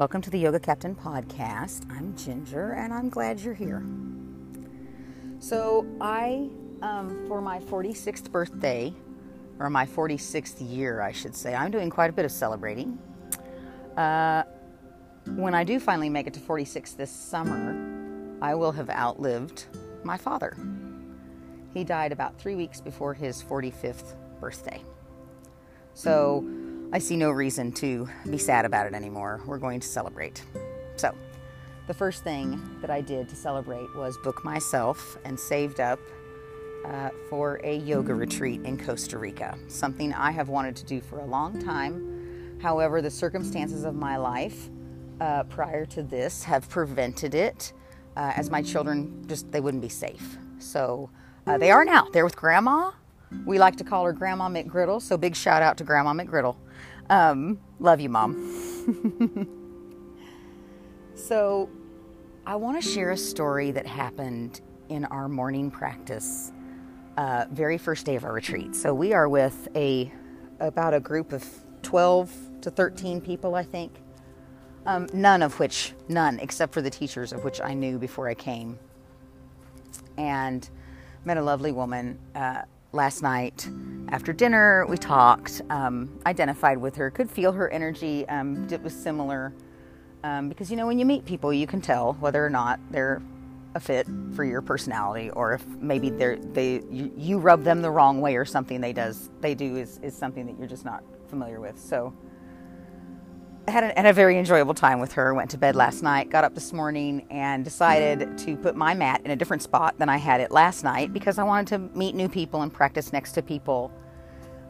Welcome to the Yoga Captain podcast. I'm Ginger and I'm glad you're here. So, I, um, for my 46th birthday, or my 46th year, I should say, I'm doing quite a bit of celebrating. Uh, when I do finally make it to 46 this summer, I will have outlived my father. He died about three weeks before his 45th birthday. So, I see no reason to be sad about it anymore. We're going to celebrate. So, the first thing that I did to celebrate was book myself and saved up uh, for a yoga retreat in Costa Rica, something I have wanted to do for a long time. However, the circumstances of my life uh, prior to this have prevented it, uh, as my children just they wouldn't be safe. So uh, they are now. They're with Grandma. We like to call her Grandma McGriddle. So big shout out to Grandma McGriddle. Um, love you, Mom. so, I want to share a story that happened in our morning practice, uh, very first day of our retreat. So, we are with a about a group of 12 to 13 people, I think. Um, none of which, none except for the teachers of which I knew before I came. And met a lovely woman. Uh, last night after dinner we talked um, identified with her could feel her energy um, it was similar um, because you know when you meet people you can tell whether or not they're a fit for your personality or if maybe they're they you, you rub them the wrong way or something they does they do is, is something that you're just not familiar with. So had a, had a very enjoyable time with her. Went to bed last night, got up this morning, and decided to put my mat in a different spot than I had it last night because I wanted to meet new people and practice next to people.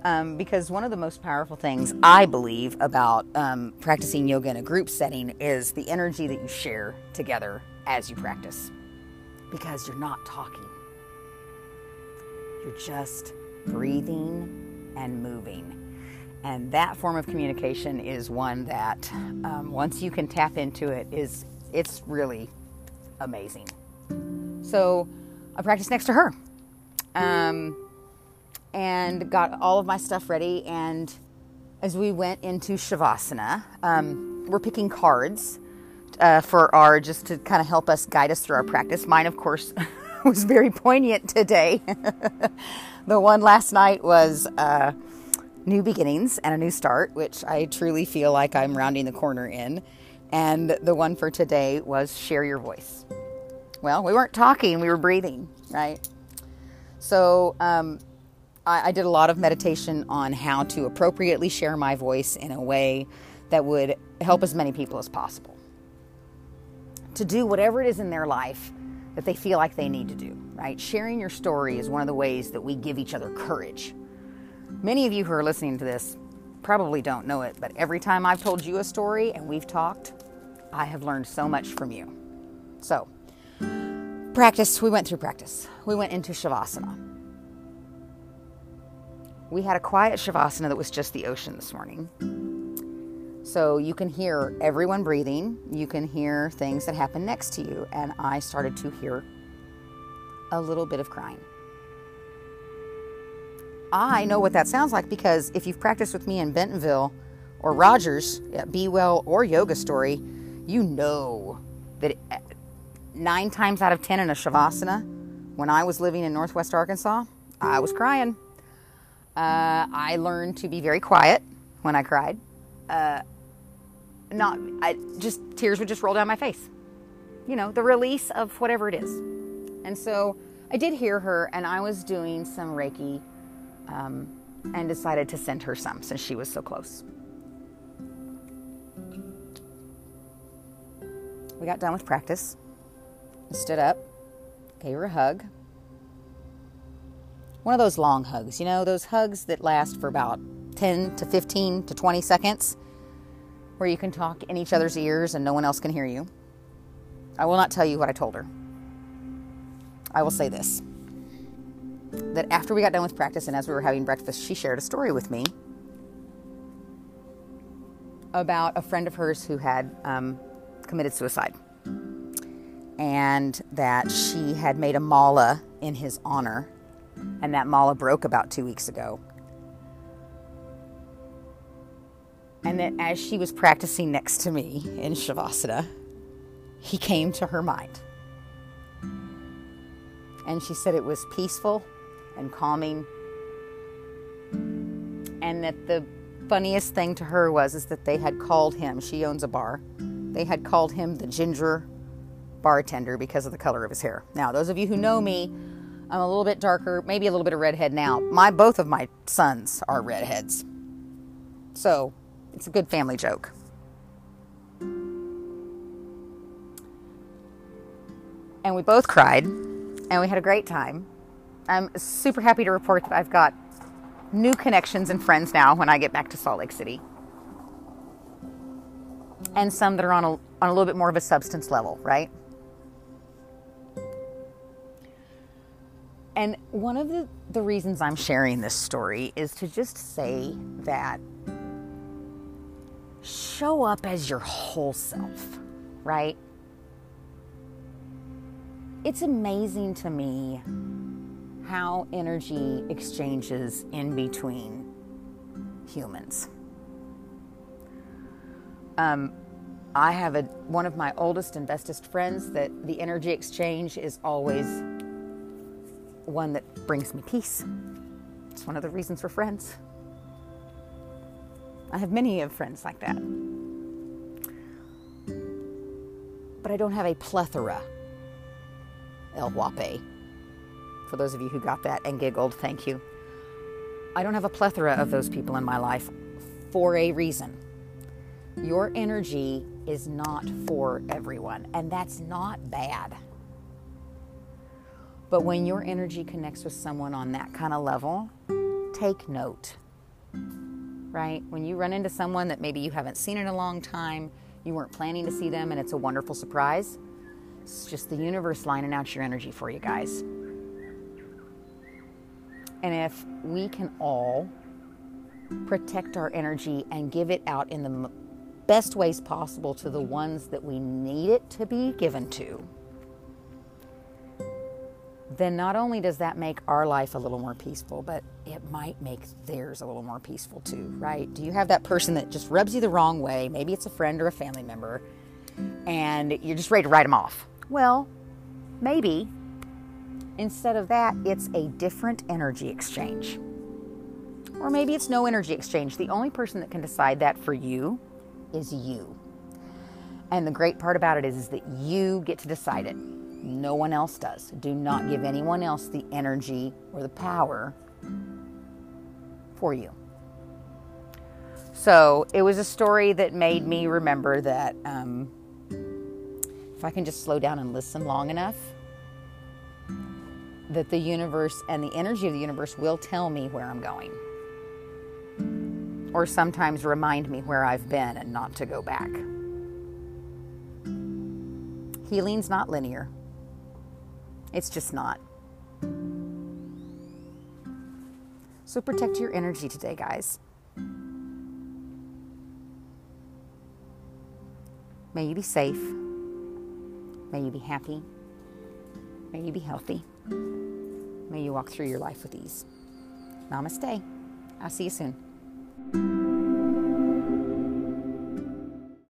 Um, because one of the most powerful things I believe about um, practicing yoga in a group setting is the energy that you share together as you practice. Because you're not talking, you're just breathing and moving. And that form of communication is one that, um, once you can tap into it, is it's really amazing. So I practiced next to her, um, and got all of my stuff ready. And as we went into shavasana, um, we're picking cards uh, for our just to kind of help us guide us through our practice. Mine, of course, was very poignant today. the one last night was. Uh, new beginnings and a new start, which I truly feel like I'm rounding the corner in. And the one for today was share your voice. Well, we weren't talking, we were breathing, right? So um, I, I did a lot of meditation on how to appropriately share my voice in a way that would help as many people as possible to do whatever it is in their life that they feel like they need to do, right? Sharing your story is one of the ways that we give each other courage Many of you who are listening to this probably don't know it, but every time I've told you a story and we've talked, I have learned so much from you. So, practice, we went through practice. We went into Shavasana. We had a quiet Shavasana that was just the ocean this morning. So you can hear everyone breathing, you can hear things that happen next to you, and I started to hear a little bit of crying. I know what that sounds like because if you've practiced with me in Bentonville or Rogers at Be Well or Yoga Story, you know that nine times out of ten in a Shavasana, when I was living in Northwest Arkansas, I was crying. Uh, I learned to be very quiet when I cried. Uh, not, I just tears would just roll down my face. You know, the release of whatever it is. And so I did hear her, and I was doing some Reiki um, and decided to send her some since she was so close. We got done with practice. Stood up, gave her a hug. One of those long hugs, you know, those hugs that last for about 10 to 15 to 20 seconds, where you can talk in each other's ears and no one else can hear you. I will not tell you what I told her. I will say this that after we got done with practice and as we were having breakfast, she shared a story with me about a friend of hers who had um, committed suicide. And that she had made a mala in his honor, and that mala broke about two weeks ago. And that as she was practicing next to me in Shavasana, he came to her mind. And she said it was peaceful and calming. And that the funniest thing to her was is that they had called him, she owns a bar, they had called him the ginger bartender because of the color of his hair. Now, those of you who know me, I'm a little bit darker, maybe a little bit of redhead now. My both of my sons are redheads. So, it's a good family joke. And we both cried and we had a great time. I'm super happy to report that I've got new connections and friends now when I get back to Salt Lake City. And some that are on a, on a little bit more of a substance level, right? And one of the, the reasons I'm sharing this story is to just say that show up as your whole self, right? It's amazing to me how energy exchanges in between humans. Um, I have a, one of my oldest and bestest friends that the energy exchange is always one that brings me peace. It's one of the reasons we're friends. I have many of friends like that. But I don't have a plethora. El Guapo. For those of you who got that and giggled, thank you. I don't have a plethora of those people in my life for a reason. Your energy is not for everyone, and that's not bad. But when your energy connects with someone on that kind of level, take note. Right? When you run into someone that maybe you haven't seen in a long time, you weren't planning to see them, and it's a wonderful surprise, it's just the universe lining out your energy for you guys. And if we can all protect our energy and give it out in the best ways possible to the ones that we need it to be given to, then not only does that make our life a little more peaceful, but it might make theirs a little more peaceful too, right? Do you have that person that just rubs you the wrong way? Maybe it's a friend or a family member, and you're just ready to write them off. Well, maybe instead of that, it's a different energy exchange. Or maybe it's no energy exchange. The only person that can decide that for you is you. And the great part about it is, is that you get to decide it. No one else does. Do not give anyone else the energy or the power for you. So it was a story that made me remember that um, if I can just slow down and listen long enough, that the universe and the energy of the universe will tell me where I'm going. Or sometimes remind me where I've been and not to go back. Healing's not linear. It's just not. So protect your energy today, guys. May you be safe. May you be happy. May you be healthy. May you walk through your life with ease. Namaste. I'll see you soon.